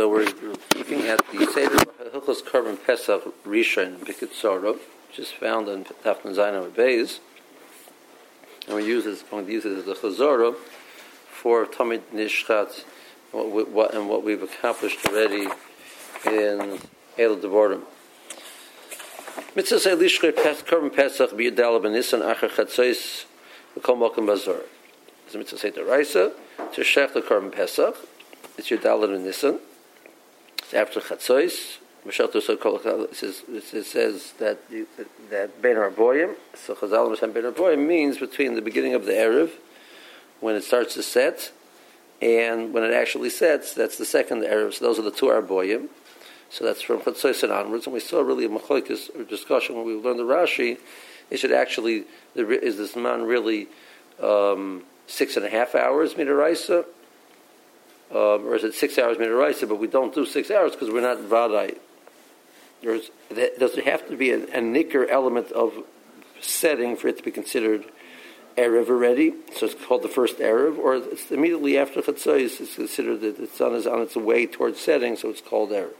So we're looking at the Seder Hilchos Korban Pesach Rishon Bikitsoro, which is found in Tafn Zayin Beis, and we use this, going to use it as a chazorah for Tamid Nishchat, and what we've accomplished already in El Devorim. Mitzvah say Lishchay Korban Pesach b'Yudal b'Nisan Acher Chatzois v'Kol Mokum Bazor. It's a mitzvah the Raisa to Shech the Korban Pesach. It's Yudal after Chatzois. It says, it says that that Ben Arboyim, so Chazal Mashem Ben Arboyim means between the beginning of the Erev, when it starts to set, and when it actually sets, that's the second Erev. So those are the two Arboyim. So that's from Chatzois and onwards. And we saw really a machlokes discussion when we learned the Rashi. It actually is this man really um, six and a half hours midiraisa, um, or is it six hours midiraisa? But we don't do six hours because we're not vadai. There's, does there have to be a, a nicker element of setting for it to be considered Erev already? So it's called the first Erev, or it's immediately after Chatzos, it's considered that the sun is on its way towards setting, so it's called Erev.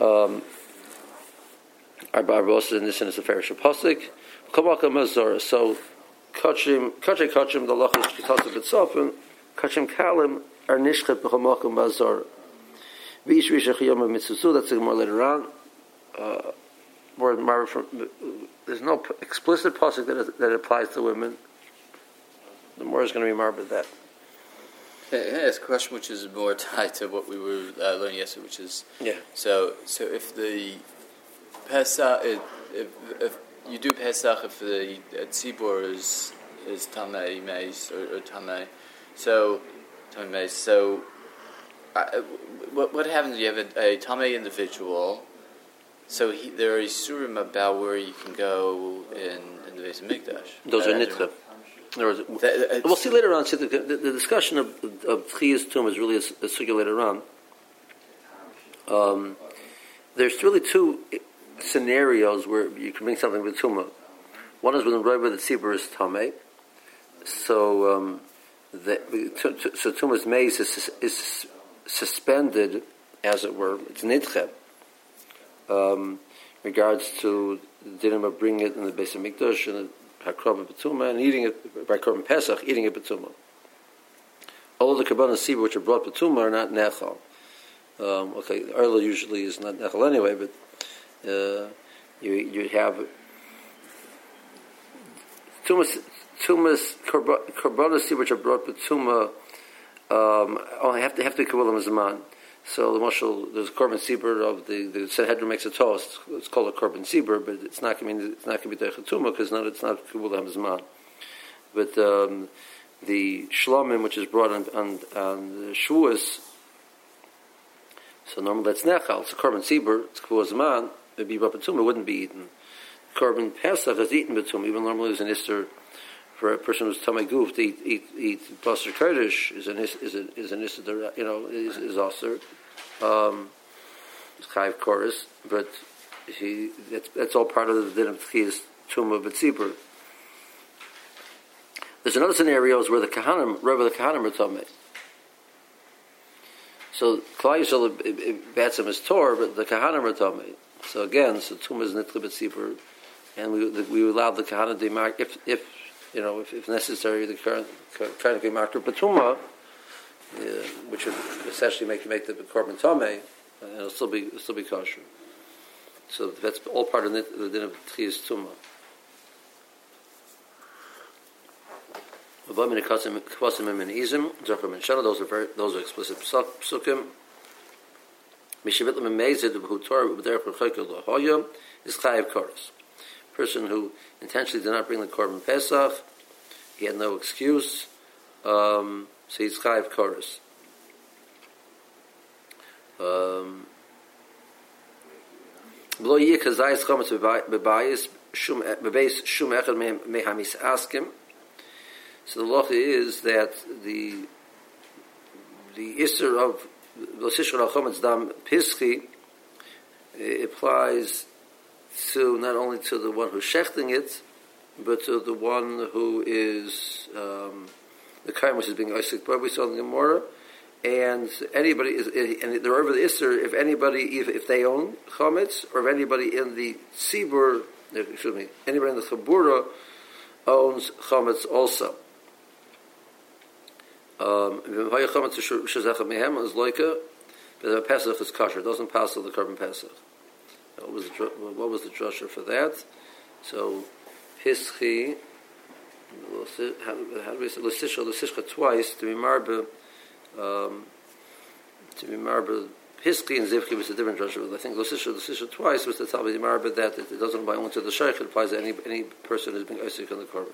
Um, our Barbaros in this is a fair Shaposik. Kamaka Mazor, so Kachim, Kachim Kachim, the Lachas Kitasik B'Tzofim, Kachim Kalim, are Nishchet B'Kamaka Mazor. Vish Vishachiyom Mitsusu, that's more later on. Uh, more, from, there's no explicit pasuk that, that applies to women. The more is going to be more about that. Can I ask a question which is more tied to what we were uh, learning yesterday, which is yeah. So, so if the Pesach, if, if, if you do Pesach, if the tzibur is is tamei meis or, or tamei, so meis, so uh, what, what happens? You have a, a Tame individual, so he, there are Isurim about where you can go in, in the base of Mikdash. Those are Nitcha. we'll see later on. The, the, the discussion of, of Tchiyas Tum is really a, a later on. Um, there's really two scenarios where you can bring something with Tuma. One is when the Rebbe the Tzibur is Tame. So, um, the, so Tuma's maze is, is suspended, as it were. It's nidche. Um, regards to dinim of bringing it in the base of mikdash and hakrov betuma and eating it by korban pesach, eating it betuma. All the kabbalah siba which are brought betuma are not nechal. Um, okay, Arla usually is not nechal anyway, but uh, you you have tumas tumas korbanos which are brought betuma um, oh, I have to have to kabbalah zaman. So the marshal, there's a korban sibur of the the Sanhedrin makes a toast. It's called a korban sibur, but it's not going to be it's not going to be dechatuma because not it's not kabbalah zaman. But um, the shlomim, which is brought on on, on the shuas, so normally that's nechal. It's a korban sibur. It's kabbalah zaman. Maybe bapatuma wouldn't be eaten. Korban pesach is eaten with betum. Even normally there's an ister for a person who's tamei goof to eat eat eat basar kurdish is an is an is an is you know is is also um, chayv chorus, but he that's that's all part of the din of tchiyas tumah betzibur. There's another scenarios where the kahanim, Rebbe the kahanim are tamei. So Klal Yisrael Batsim is Torah, but the kahanim are tamei. So again, so tumah is nitli betzibur, and we we allowed the kahanim to mark if if you know, if, if necessary, the current be marked patuma, uh, which would essentially make make the korban tome, and it'll still be still be kosher. So that's all part of the, the din of tchiyas tuma. Those are very those are explicit psukim. Mishavitlam amazed who Torah is chayiv koros person who intentionally did not bring the korban pesach, he had no excuse, um, so he's chayiv chorus. Um, so the law is that the the isser of Losishon Al Dam Pischi applies to not only to the one who's shechting it, but to the one who is um, the kain which is being Isaac. But we saw in the Gemara, and anybody is, and they're over the Isser if anybody, if, if they own chametz, or if anybody in the Sibur, excuse me, anybody in the Chabura owns chametz also. Um, chametz mehem is loika, but the Pesach is kosher. It doesn't pass the korban Pesach. What was the what was the drasha for that? So hischi, how do we say twice to be marbe um, to be marba Hiski and Zivki was a different drasha. I think Lusisha, Lusisha twice was the marba that it, doesn't apply only to the Shaykh, it applies to any, any person who's being Isaac on the Korban.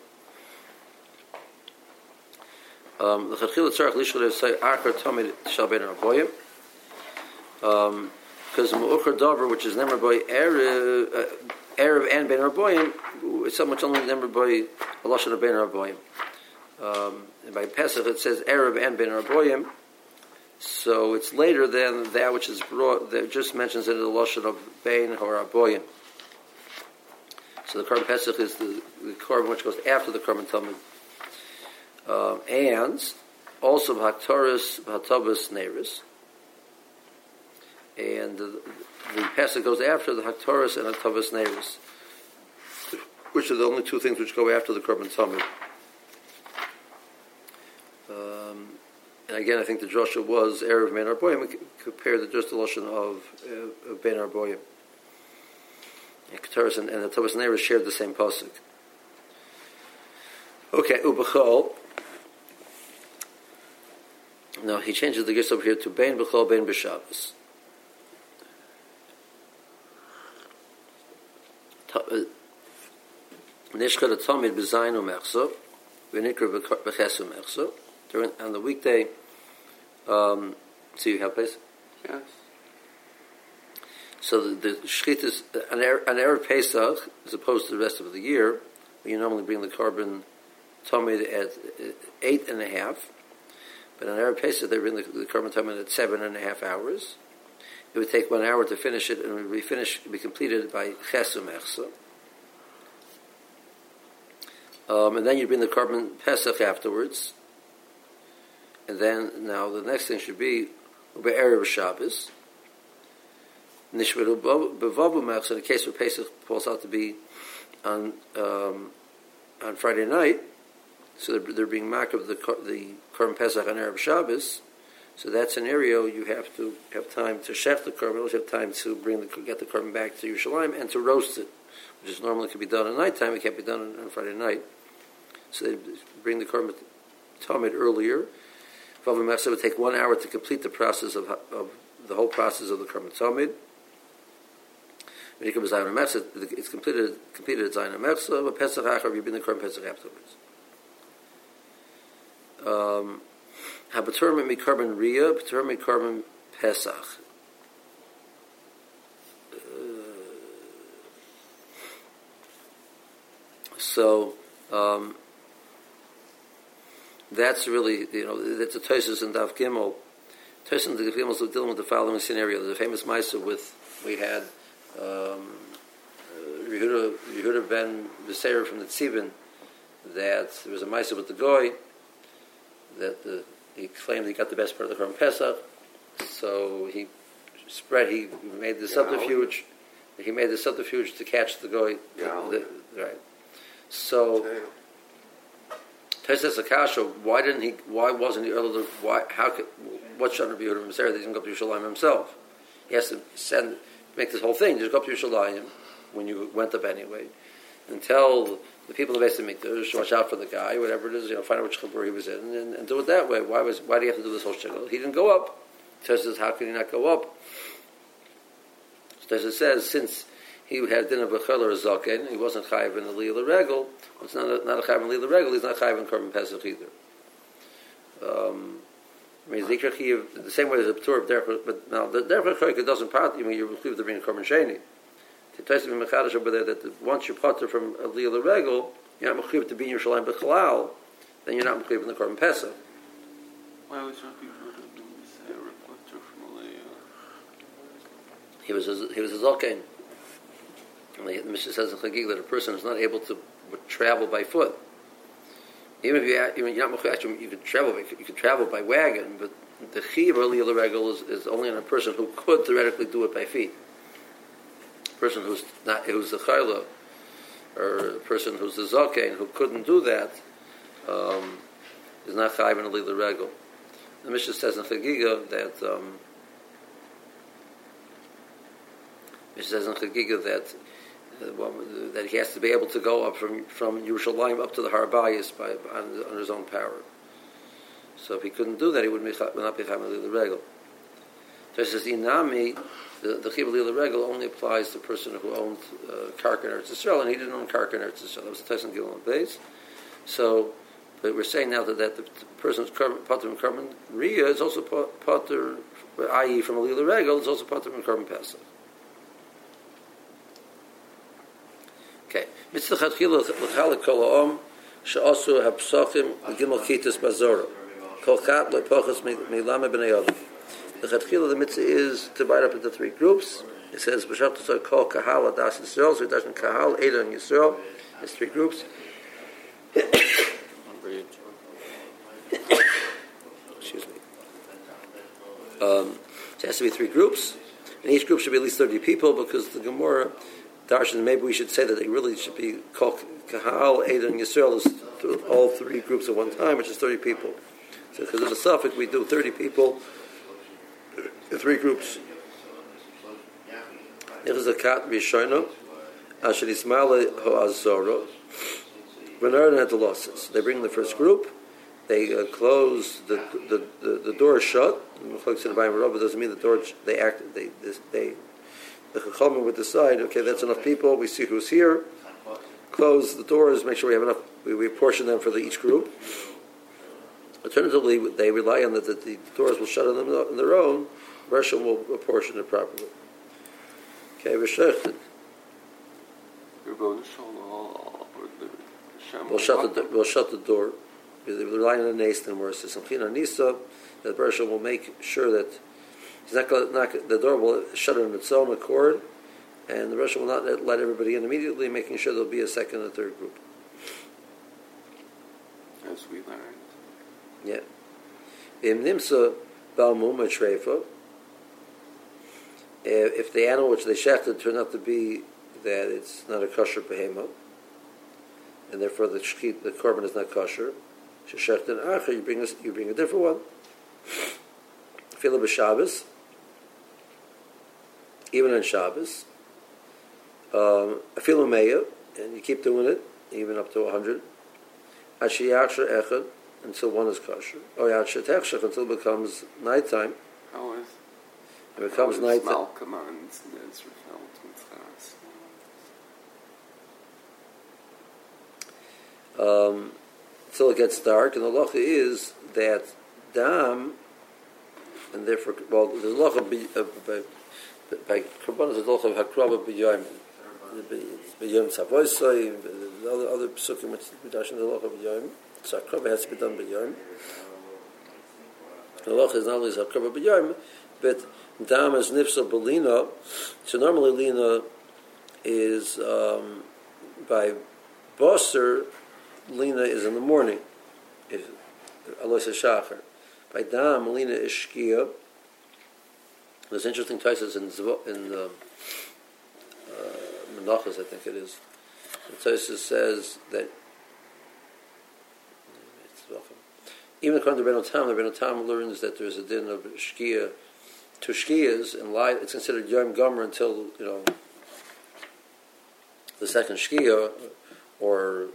Um, the Chachil Tzarech Lishul say Achar Tomid Shal Rabboyim. Um, because Mu'ukhar Dover, which is never by Arab, Erev and Ben Rabboyim, it's so much only never by Allah Shal Ben Rabboyim. Um, and by Pesach it says Arab and Ben Arboyim. So it's later than that which is brought, that just mentions in the Lashon of Ben or Arboyim. So the Korban Pesach is the, the Korban which goes after the Korban Tamid. Um, and also Haktaris, Hatabas Neris. And the, the goes after the Haktaris and Hatabas Neris, which are the only two things which go after the Korban Tamid. Um, and again, I think the drasha was Erev Ben Arboyim compared to just the lashon of, uh, of Ben Arboyim. And and, and the Tobas Neres shared the same pasuk. Okay, Ubachol. Now he changes the gist over here to Ben Bechol Ben B'Shabbos. Uh, The Tamid b'Zayin u'Mechso, v'Nikra b'Chesu Mechso, during on the weekday. Um, so you have place. Yes. So the, the shechit is an erev Pesach as opposed to the rest of the year. You normally bring the korban tamid at eight and a half, but on erev Pesach they bring the, the korban tamid at seven and a half hours. It would take one hour to finish it, and it would be finished, be completed by chesum echsa. Um, and then you bring the korban Pesach afterwards, and then now the next thing should be Erev Shabbos. Nishmeru Bevavu Mech, so the case where Pesach falls out to be on um, on Friday night, so they're, they're being mocked of the the Korban Pesach on Erev Shabbos. So that scenario, you have to have time to chef the korban, you have time to bring the, get the korban back to Yerushalayim and to roast it, which is normally can be done at night time. It can't be done on, on Friday night. So they bring the korban Tamid earlier, Vavu Mechsa would take one hour to complete the process of, of the whole process of the Kermit Talmud. When you to Zayin it's completed completed at Zayin Mechsa, but Pesach Achar, you've been the Kermit Pesach afterwards. Um, Habatur mi carbon Ria, mi carbon Pesach. Uh, so, um, that's really, you know, that's a Tosis and Dav Gimel. Tosis and Dav Gimel is dealing with the following scenario. The famous Maisa with, we had um, Yehuda, Yehuda ben Beseir from the Tzibin, that there was a Maisa with the Goy, that the, he claimed he got the best part of the Korban Pesach, so he spread, he made the subterfuge, he made the subterfuge to catch the Goy. Yeah. The, right. So, Tosas Akasha, why didn't he? Why wasn't he to? Why? How could? What should be Yehuda Maseret? He didn't go up to Yerushalayim himself. He has to send, make this whole thing. Just go up to Yerushalayim when you went up anyway, and tell the people of the Beis Hamikdash watch out for the guy, whatever it is. You know, find out which chabur he was in, and, and, do it that way. Why was? Why do you have to do this whole shtickle? He didn't go up. Tosas, how could he not go up? Tosas says since he had dinner b'chel or zaken. He wasn't chayiv in the liyah regel. It's not a, not a chayiv in the regel. He's not chayiv in korban pesach either. Um, I mean, the same way as a ptur of derech, but now the derech doesn't part. You mean you're included to being korban sheni. To tell you mechadish over there that once you're potter from a liyah regel, you're not mechuyev to be in Yerushalayim b'chalal. Then you're not mechuyev in the korban pesach. Why was Rabbi Yehuda say a potter from a? He was a, he was a zalkein. The Mishnah says in Chagig that a person is not able to travel by foot. Even if you, even you're not you could travel, you could travel by wagon, but the chiv or lila regal is, is only on a person who could theoretically do it by feet. A person who's not who's a chayla, or a person who's a zaken who couldn't do that, um, is not chayiv in a regal. The Mishnah says in Chagiga that um, Mishnah says in Chagiga that that he has to be able to go up from from Yerushalayim up to the Harbayis by on, on his own power. So if he couldn't do that, he would, be, would not be Chayiv the Regal. So he says, Inami, the, the Chibali the Regal only applies to a person who owned uh, Karka in Eretz Yisrael, and he didn't own Karka in Eretz Yisrael. That was the Tyson Gilon base. So, but we're saying now that, that the, the person who's Pater and Karman Ria is also Pater, i.e. from Alila Regal, is also Pater and Karman Pesach. Okay. Mitzvah Chatchila L'chalik Kol Ha'om She'osu HaPsachim L'gimel Kitas Bazorah. Kol chat lepochas milame b'nei adam. The chatchila the mitzvah is to divide up into three groups. It says b'shat to kol kahal adas Yisrael. So it doesn't kahal Eda and Yisrael. It's three groups. Um, it has to be three groups, and each group should be at least thirty people because the Gemara darshan maybe we should say that they really should be called kahal Eda and Yisrael is all three groups at one time, which is thirty people. So, because there's the suffix, we do 30 people three groups. If there's a cat, Rishono, Asher Ismail Hoazoro, Bernard had the losses. They bring the first group, they uh, close the, the, the, the door shut. It doesn't mean the door, they act, they, they, the Chachamim would decide, okay, that's enough people, we see who's here, close the doors, make sure we have enough, we, we them for the, each group. Alternatively, they rely on that the, the doors will shut on them on their own. Russia will apportion it properly. Okay, V'shechted. We'll shut the we'll shut the door. They rely on the Nathan says Nisa that Bersha will make sure that he's not, going not the door will shut on its own accord, and the Russia will not let, everybody in immediately, making sure there'll be a second and third group. As we learned. Yeah. Im nimsa balmuma treifa. If the animal which they shechted turned out to be that it's not a kosher behemoth, and therefore the shkit, the korban is not kosher, sheshechted acher, you bring a, you bring a different one. Fila b'Shabbos, even on Shabbos, um, a fila and you keep doing it, even up to a hundred. Ashiyachar echad, until one is kosher. Or yad shetechshech until it becomes nighttime. How is it becomes nighttime. Um, until it gets dark, and the loch is that dam, and therefore, well, the locha uh, by by korbanos locha of hakrava b'yoyim, b'yoyim other psukim which we dash in the locha b'yoyim. So Akraba has to be done b'yom. The loch is not only Akraba b'yom, but Dam is Nifsa b'lina. So normally Lina is um, by Bosser, Lina is in the morning. If Alois Shachar. By Dam, Lina is Shkia. There's interesting taises in in the uh, Menachos, I think it is. The Taisus says that even according to Rebbeinu Tam, the Rebbeinu Tam learns that there's a din of shkia to shkias and light. It's considered yom gomer until you know the second shkia or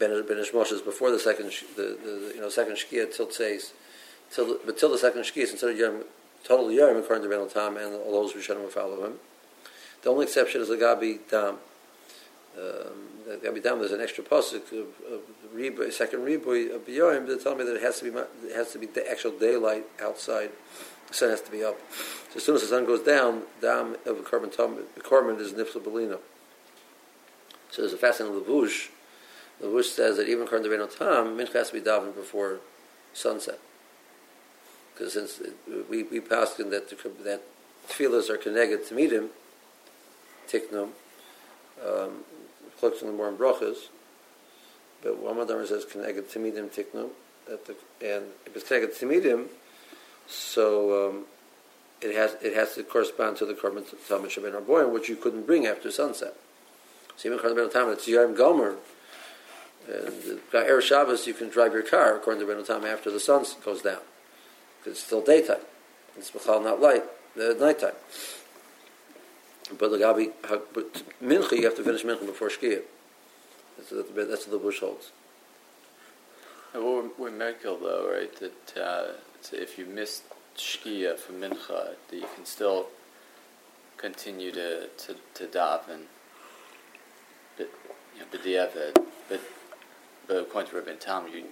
ben Moshe before the second the, the, you know second shkia till says till but till the second shkia is considered yom total yom according to Rebbeinu Tam and all those Rishonim will follow him. The only exception is the Gabi Dam. Um, the Gabi Dam, there's an extra pasuk of, of riboy, second riboy of B'yoyim, they tell me that it has to be it has to be the actual daylight outside. The sun has to be up. So as soon as the sun goes down, dam of korban korban is nifla belina. So there's a fascinating. The levush says that even according to Rebbeinu Tam, mincha has to be davened before sunset. Because since we we passed in that that tefillas are connected to meet him, tiknum, um, the more in brachas, but Adar says connected timidim tiknu, that the, and if it's connected timidim, So um, it has it has to correspond to the korban Tamid Shabbat Arboim, which you couldn't bring after sunset. So even korban Tam, it's Yom Gomer. And Erev Shabbos, you can drive your car according to Ben Tam after the sun goes down. It's still daytime. It's Bechal not light, the nighttime. But the Gabi, but Mincha, you have to finish Mincha before Shkia. That's that's what the bush holds. And we're, Merkel though, right? That uh, if you miss Shkia for Mincha, that you can still continue to to, to daven. But you know, the but but according to Rabbi Tam, you,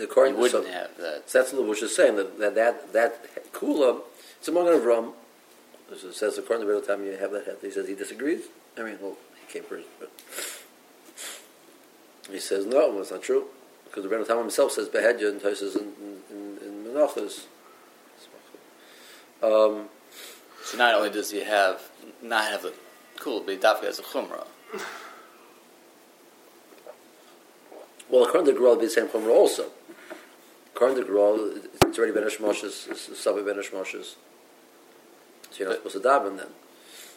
According you wouldn't so, have that. So that's what the bush is saying that that that, that kula. It's among of Ram. It says according to Rabbi Tam, you have that head. He says he disagrees. I mean, well, he came first, but he says no, it's not true because the Rebbe Tam himself says behedya and Tosis in in, in Menachos. Um, So not only does he have not have the cool, but he has a chumrah. well, according to Gra, it'll be the same chumrah also. According to Gra, it's already Ben Moshes, it's Sabi Ben Moshes. So you're not supposed to daven then.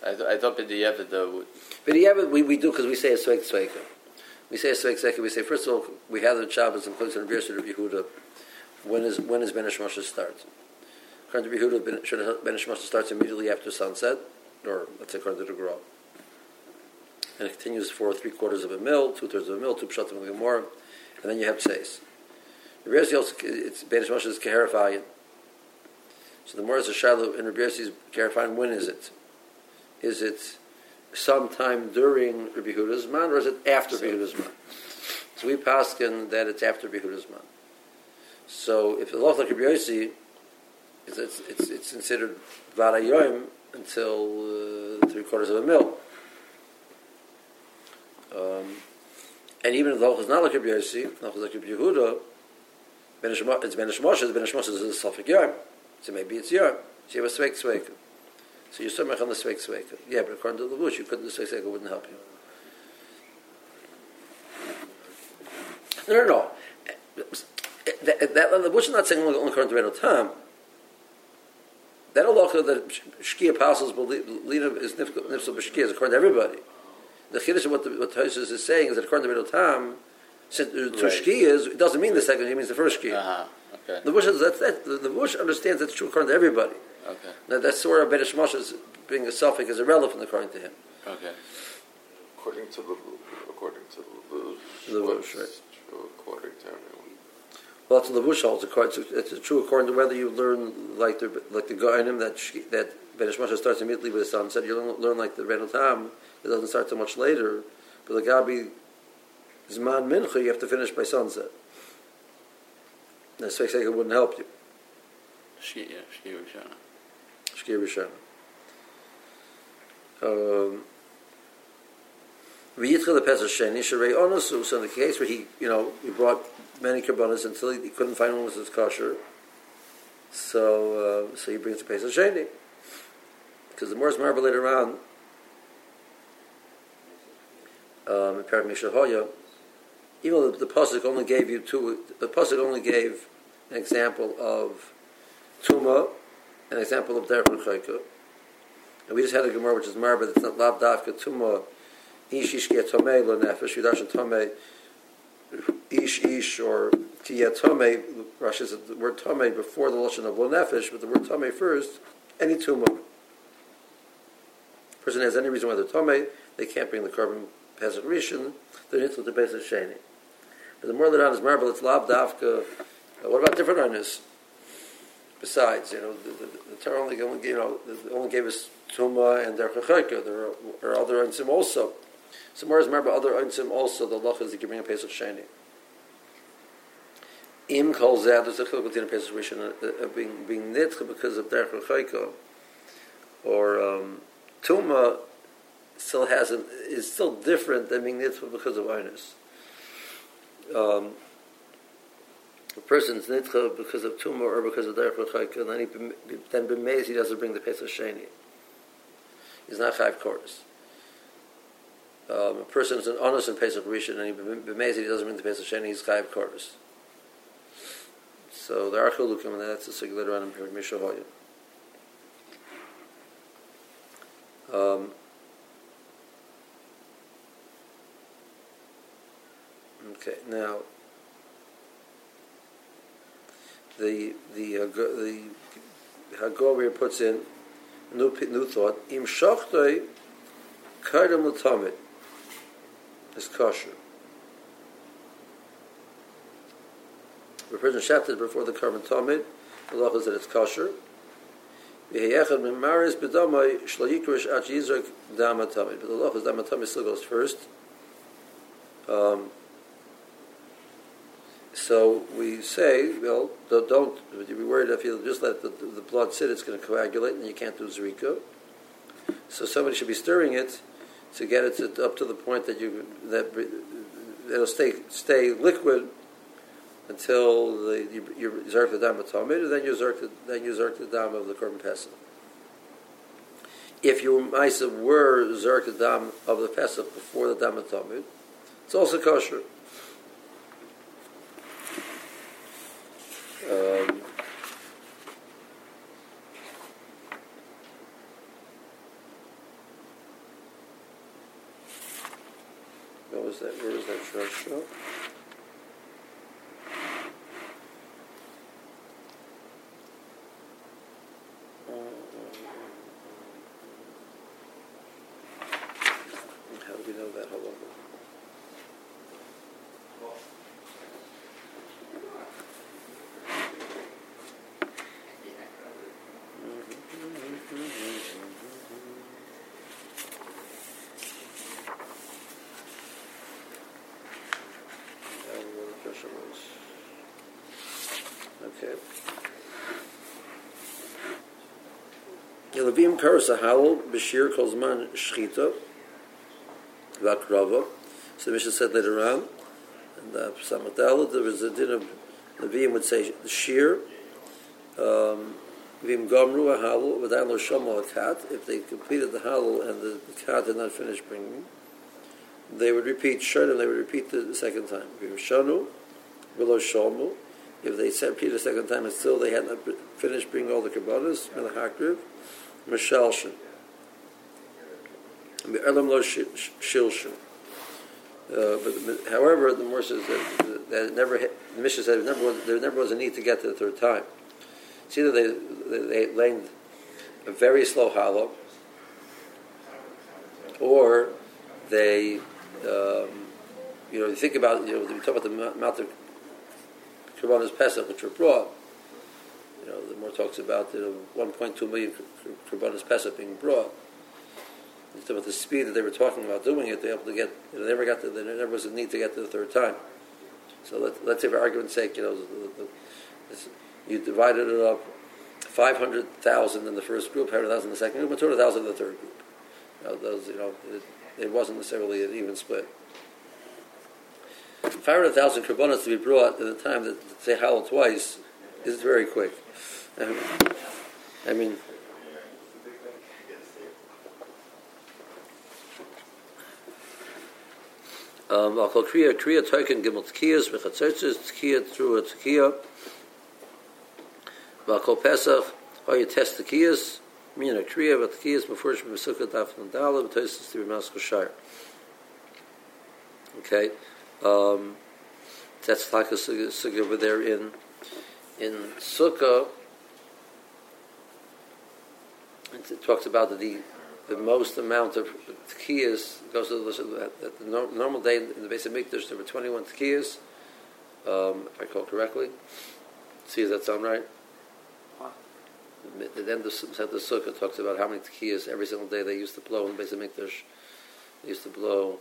I, th- I thought B'diavad though. But we, we do because we say a sveik sveika. We say a sveik sveika. We say first of all we have the Shabbos includes in Rabbi Yosef Yehuda. When is when is Ben Moshe start? According to Rabbi Yehuda, Ben- should Moshe starts immediately after sunset, or let's say according to the. And it continues for three quarters of a mil, two thirds of a mil, two pshatim of a gemara, and then you have tseis. Rabbi also it's Ben Moshe is keherifayim. So the more is a shiloh in Rabbi Yossi's keherifayim. When is it? Is it sometime during Rabbi Huda's man, or is it after Rabbi Huda's man? So we paskin that it's after Rabbi Huda's man. So if the law like Rabbi Yossi, it's, it's, it's, it's considered until uh, three quarters of a mil. Um, and even if the is not like Rabbi Yossi, the is like Rabbi Yehuda, wenn ich mal wenn ich mal wenn ich mal das ist auf ja so maybe it's ja sie was weg weg so you stomach on the weg weg yeah but according to the bush you couldn't say say wouldn't help you. No no no. That that the bush not saying on current rental time that a lot of the ski apostles believe leader is nifsel beshkia according to everybody. The chiddush what the what is saying is that according to the time since to Right. shkia is it doesn't mean the second, it means the first shkia. Uh-huh. Okay. The bush is that's that. The, the bush understands that's true according to everybody. Okay. Now that's where Ben Ishmael is being a suffix is irrelevant according to him. Okay. According to the according to the Levush, The Levush, what's right. true according to everyone. Well, that's what the bush holds. According it's true according to whether you learn like the like the Goinim that sh- that Ben Ishmael starts immediately with the sunset. You learn, learn like the Ren Tam. It doesn't start so much later. But the Gabi Zman Mincha, you have to finish by sunset. That's why it wouldn't help you. Shkia, yeah, Shkia Rishona. Shkia Rishon. Um, V'yitchel the Pesach Sheni Sharei Onosu. So in the case where he, you know, he brought many karbanas until he, he couldn't find one that was kosher, so uh, so he brings the Pesach Sheni. Because the more marble later on, um, in Parak Mishahoya, even though the, pasuk only gave you two, the pasuk only gave an example of tuma, an example of derech l'chayka. And we just had a gemara which is marba that's not lav dafka tuma ish ish get lo nefesh yudash tomei ish ish or tiyah tomei. Rashi says the word tomei before the lashon of lo nefesh, but the word tomei first. Any tuma. Person has any reason why they're tomei, they can't bring the carbon pesach rishon. They're into the pesach sheni. The more on is marble, it's lav dafka. Uh, what about different owners? Besides, you know, the, the, the Torah only, you know, the- only gave us Tuma and Derech HaChayka. There are, other Einsim also. So more is other Einsim also, the Lach is the Gibring of Pesach Sheni. Im Kol Zeh, there's a chiluk between a Pesach Rishon uh, uh, being, being Nitcha because of Derech HaChayka. Or um, Tuma still has an, is still different than being Nitcha because of Einus. Um, a person's nitcha because of tumor or because of derech and then he then b'meiz he doesn't bring the pesach sheni. He's not five quarters. Um, a person is an honest in pesach rishon, and he b'meiz he doesn't bring the pesach sheni. He's five quarters. So there are chilukim, and that's a sig later on in Mishahoyim. Um, okay, now the the uh, the Hagoria puts in new new thought im shachtoi kaidem l'tamid is kosher. The person shafted before the carbon tamid, the law is that it's kosher. But the law is dama tamid still goes first. Um, so we say, well, don't, be worried if you just let the, the blood sit, it's going to coagulate and you can't do zrika. So somebody should be stirring it to get it to, up to the point that you that it'll stay stay liquid until the, you, you zerk the dam of tamid, and then you zerk the, then you zerk the dam of the korban pesach. If you ma'isa were zerk the dam of the pesach before the dam of tamid, it's also kosher. Um, what was that? Where that shosha? How do we know that? Hold on. Uh, where the shosha was. Okay. Yelavim karas halal b'shir kolzman shchita v'akrava. So the Mishnah said later on, and uh, Samadala, there was a din of Levim would say shir, um, vim gomru a halal v'dain lo shomo a kat. If they completed the halal and the kat had not finished bringing, they would repeat shonim. They would repeat the, second time. Vim shonu v'lo shomu. If they said repeat the second time and still they had not finished bringing all the kabbalas, melachakriv, mishalshin. Elam lo. Uh, but, however, the Morse says that, that it never the Mishnah said never was, there never was a need to get to the third time. It's either they they, they a very slow hollow, or they, um, you know, you think about you know we talk about the amount of Kabbalah's Pesach which were brought. You know, the more talks about know, 1.2 million Kabbalah's Pesach being brought. It's about the speed that they were talking about doing it. They able to get. You know, they never got. To, there never was a need to get to the third time. So let, let's say, for argument's sake, you know, the, the, you divided it up, five hundred thousand in the first group, hundred thousand in the second group, and two hundred thousand in the third group. You know, those, you know, it, it wasn't necessarily an even split. Five hundred thousand karbonas to be brought at the time that say halal twice is very quick. Um, I mean. Um, I'll call Kriya, Kriya Token Gimel Tkiyas, Mechatzertzes, Tkiya through a. I'll call Pesach, how you test Tkiyas, mean a Kriya, but Tkiyas before Shema Sukkah Daf Nandala, but Tosis to be Maskell Shire. Okay. Um, that's like a Sukkah over there in, in Sukkah. It talks about the the most amount of tkiyas goes to the, at the normal day in the base of Mikdash there were 21 tkiyas, um, if I recall correctly. See, does that sound right? The, the end of the Sukkah talks about how many tkiyas every single day they used to blow in the base of Mikdash. They used to blow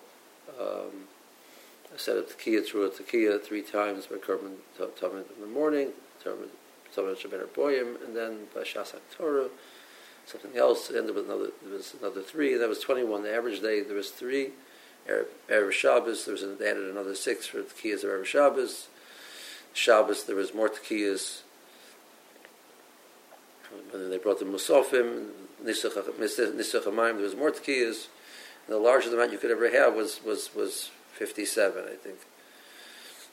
um, a set of tekiah through a tekiah three times by Korban Tamid in the morning, Tamid Shabbat Boyim, and then by Shasak Torah something else. Ended with another. There was another three. and That was twenty-one. The average day there was three. Erev Shabbos there was an, they added another six for the kiyas of Erev Shabbos. Shabbos there was more tekiyas. When they brought the Musafim, Nisach Hamayim, there was more tekiyas. And the largest amount you could ever have was was was fifty-seven, I think.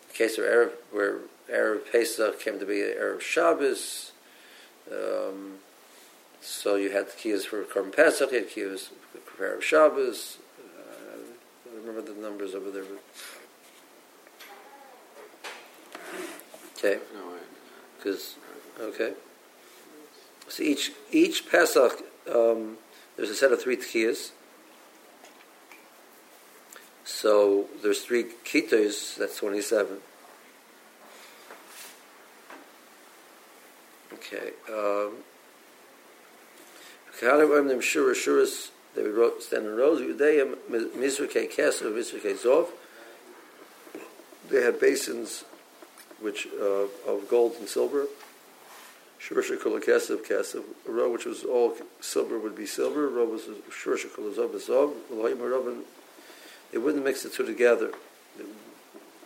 The case of Erev, where Arab Pesach came to be Arab Shabbos. Um, so you had the kiyas for Korban Pesach, you had kiyas for Arab Shabbos. Uh, I don't remember the numbers over there. But... Okay, because okay. So each each Pesach, um, there's a set of three tkiyas. So there's three kitos. That's twenty-seven. Okay. Um. They would stand in rows. Yudayim mizrikei keser mizrikei zov. They had basins, which uh, of gold and silver. Shura shekol kesev kesev. A row which was all silver would be silver. A row was shura shekol zov zov. They wouldn't mix the two together.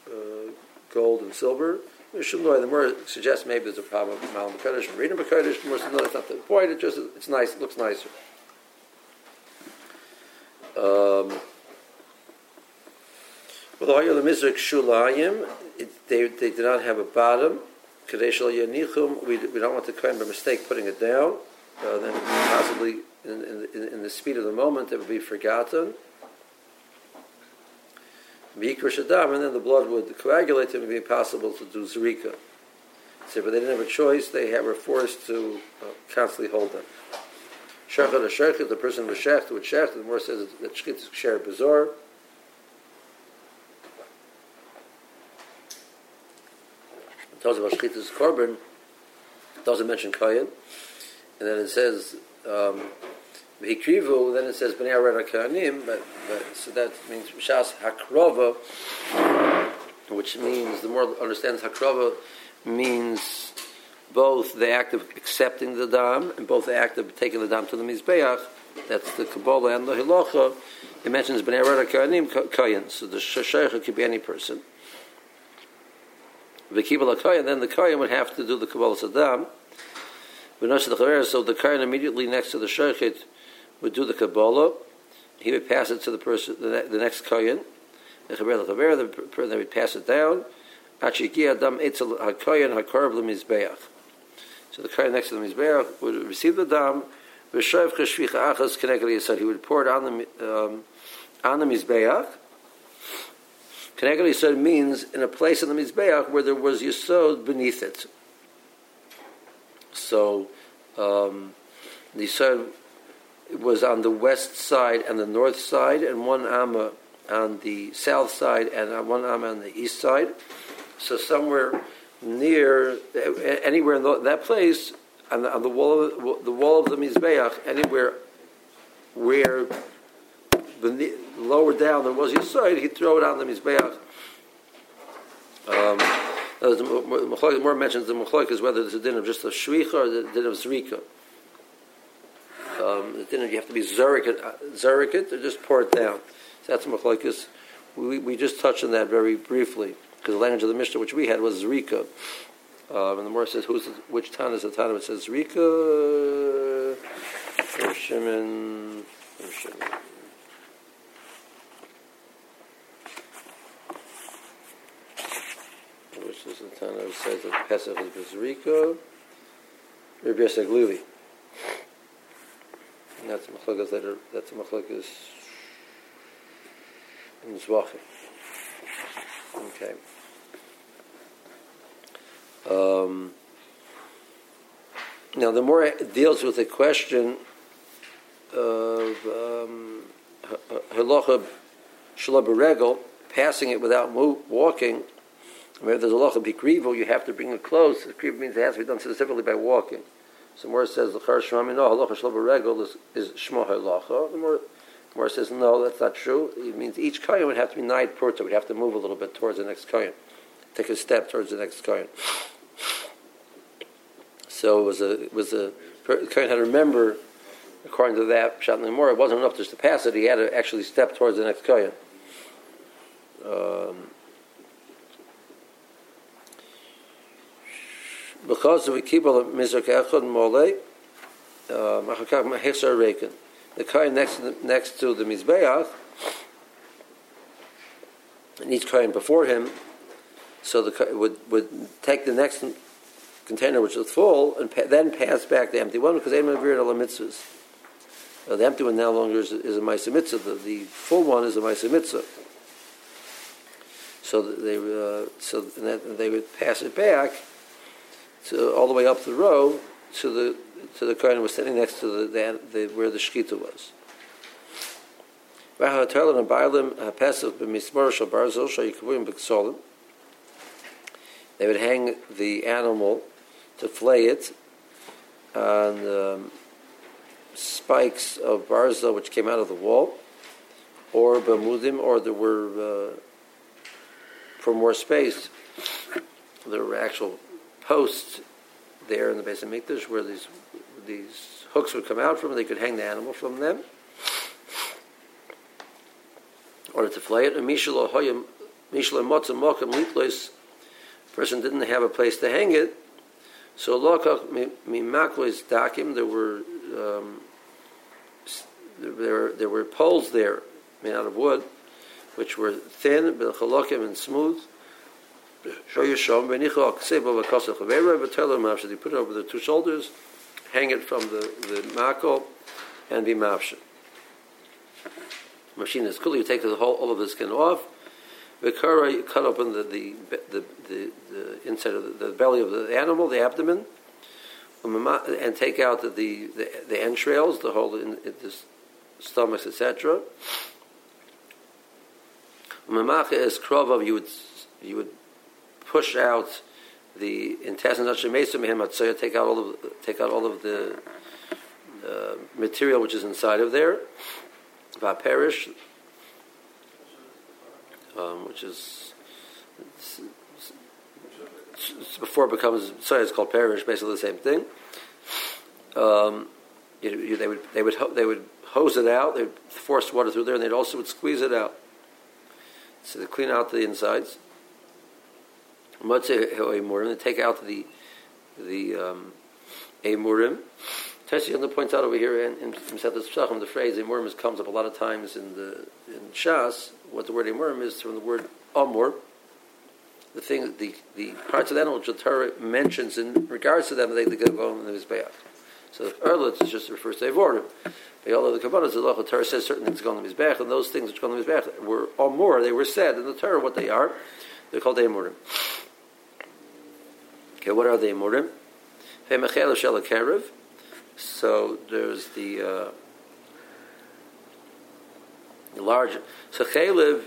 Uh, gold and silver. The more suggests maybe there's a problem with Malam B'Kodesh and reading B'Kodesh, the more says, no, that's not the point, it just, it's nice, it looks nicer. Um, well, the Mizrak Shulayim, they, they did not have a bottom. Kadesh al Yanichum, we, we don't want the Kohen by mistake putting it down. Uh, then possibly in, in, in the speed of the moment it would be forgotten. Mikra Shadam, and then the blood would coagulate and it would be impossible to do Zerika. So, but they didn't have a choice, they were forced to uh, constantly hold them. Shechet or Shechet, the person was Shecht would Shecht, the more says that Shechit is Sher Bazor. It tells about Shechita's Korban, it doesn't mention Kayan. And then it says, um, V'hikrivu, then it says Bnei Arad HaKahanim, but, but, so that means Shas Hakrova, which means, the more understands Hakrova, means both the act of accepting the dam and both the act of taking the dam to the Mizbeach, that's the Kabbalah and the Hilocha, it mentions Bnei Arad HaKahanim, Kayan, so the Shashaykha could be any person. V'kibal HaKayan, then the Kayan would have to do the Kabbalah Saddam, so the Kayan immediately next to the Shaykhit would do the Kabbalah. He would pass it to the person, the, the next Kayan. The Chaber the the person would pass it down. Achiki Adam. So the Kayan next to the Mizbeach would receive the dam. V'shav Chashvich Achas Kenegel said he would pour it on the um, on the Mizbeach. Kenegel said means in a place in the Mizbeach where there was Yisod beneath it. So um, the Yisod was on the west side and the north side, and one amma on the south side, and one amma on the east side. So somewhere near, anywhere in that place, on the, on the wall of the wall of the mizbeach, anywhere where beneath, lower down there was Yisod, he'd throw it on the mizbeach. Um, the more mentions the Machloek is whether it's a din of just a shvicha or the din of zrika. Um, of you have to be zerikit, zerikit, or just pour it down. So that's Machloek we, we just touched on that very briefly because the language of the Mishnah which we had was zrika. Um, and the more says who's which town is the town it says zrika Shimon which is the town who says that Pesach is Bezrika, Rabbi Yosef. And that's Machlokas later, that's Machlokas in Zvachim. Okay. Um, now, the more it deals with the question of um, halacha shalabaregel, passing it without move, walking, where there's a locha bikrivo, you have to bring it close. Kriv means it has to be done specifically by walking. So more says the char shmami no halacha shalva regel is is shmo halacha. The says no, that's not true. It means each kohen would have to be nine purta. Would have to move a little bit towards the next kohen, take a step towards the next kohen. So it was a it was a had to remember. According to that, Shat more, it wasn't enough just to pass it. He had to actually step towards the next kohen. Um, because we keep all the mizrak echad mole, machakach mahesar reikin. The kohen next to the, next to the mizbeach, and each kohen before him, So the would would take the next container which was full and pa- then pass back the empty one because they mitzvahs. Uh, the empty one now longer is, is a Maisa Mitzvah. The, the full one is a Maisa Mitzvah. So they uh, so that they would pass it back to all the way up the row to the to the kohen was sitting next to the, the, the where the shkita was. They would hang the animal to flay it on um, spikes of barza which came out of the wall, or bamudim, or there were uh, for more space. There were actual posts there in the base of Mikdash where these these hooks would come out from. and They could hang the animal from them, or to flay it. Litlois. Person didn't have a place to hang it, so lokach mimaklois dakim. There were um, there there were poles there made out of wood, which were thin, belchalokim and smooth. Show your shom benichol ksebo v'kosel chavera v'telo mavshad. You put it over the two shoulders, hang it from the the mako, and be mavshad. Machine is cool. You take the whole all of the skin off. Vikara, you cut open the the the, the, the inside of the, the, belly of the animal, the abdomen, um, and take out the the, the, entrails, the whole in, in the stomachs, etc. Um, Mamacha is krov you would you would push out the intestines. Take out all of take out all of the uh, material which is inside of there. Vaperish, um, which is before it becomes sorry, it's called perish. Basically, the same thing. Um, you, you, they would they would they would hose it out. They'd force water through there, and they'd also would squeeze it out. So they clean out the insides. They take out the the um, Amurim. Tessie points out over here in, in Pesachim, the phrase Amurim comes up a lot of times in the in Shas. What the word Amurim is from the word Amur. The thing, the, the parts of the animal which the Torah mentions in regards to them, they, they go on the Mizbeach. So earlier it just refers to all of the Kabbalah, the Torah says certain things go on the Mizbeach, and those things which go on the Mizbeach were Amur, they were said in the Torah what they are. They're called Amurim. Okay, what are the Amurim? So there's the, uh, large. So Chaylev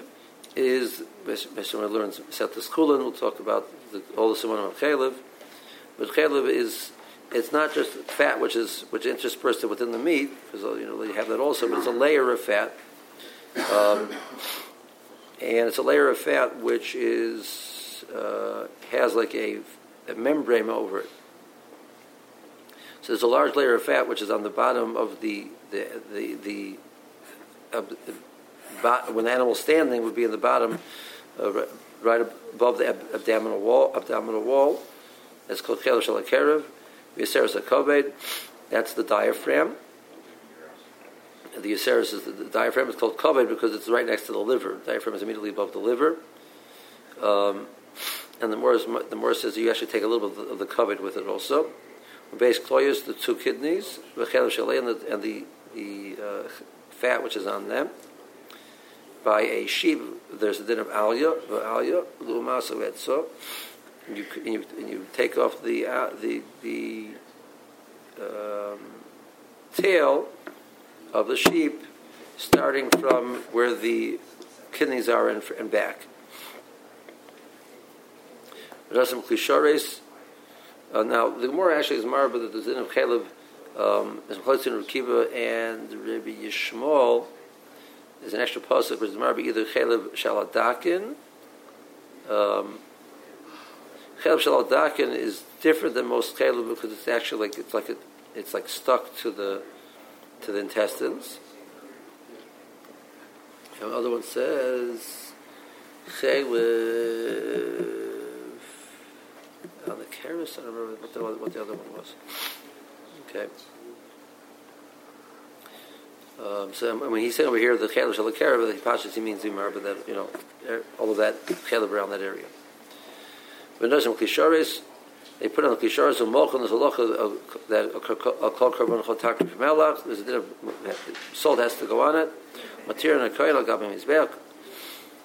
is, basically when I learn Setas Kulin, we'll talk about the, all the Simon of Chaylev. But Chaylev is, it's not just fat which is which interspersed within the meat, because you know you have that also, but it's a layer of fat. Um, and it's a layer of fat which is uh, has like a a membrane over it. So there's a large layer of fat which is on the bottom of the the the, the, uh, the when the animal's standing would be in the bottom, uh, right above the ab- abdominal wall. Abdominal wall. That's called chelosh alakerev. Viseris akobed. That's the diaphragm. The Yaceris is the, the, diaphragm is called kaved because it's right next to the liver. The diaphragm is immediately above the liver. Um, and the more the says you actually take a little bit of the, covet with it also. Base kloyus, the two kidneys, and the, and the, the uh, fat which is on them. By a sheep, there's a din of alya, alya, lumasa etzo. You, and you and you take off the uh, the the um, tail of the sheep, starting from where the kidneys are and back. Rasam Klishores. Uh, now, the Gemara actually is marba that the Zin of Chalev um, is Mechalitzin Rukiva and Rabbi Yishmael is an extra pasuk, which is marba either Chalev Shaladakin. Um, Chalev Shaladakin is different than most Chalev because it's actually like it's like a, it's like stuck to the to the intestines. And the other one says Chalev Keres. I don't remember what the, what the other one was. Okay. Um, so when he's saying over here the chelav shel the Hippocrates, he means Zimar, but that you know all of that chelav around that area. V'nozim klisharis, they put on the klisharis of molchan, there's a halacha that a kol korban chotak melach, there's a bit of salt has to go on it. Matir and a koil agabim mizbeach.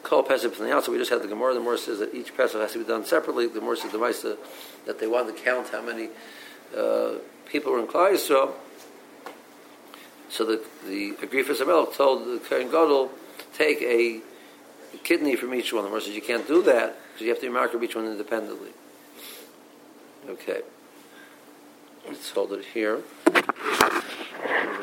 Kol pesach from the outside, we just had the Gemara. The Gemara says that each pesach has to be done separately. The Gemara says the Maisa that they want to count how many uh, people were in Klal Yisrael. So the the Agrifas Amelch told the Kohen Gadol take a kidney from each one. The Gemara says you can't do that because you have to mark each one independently. Okay, let's hold it here.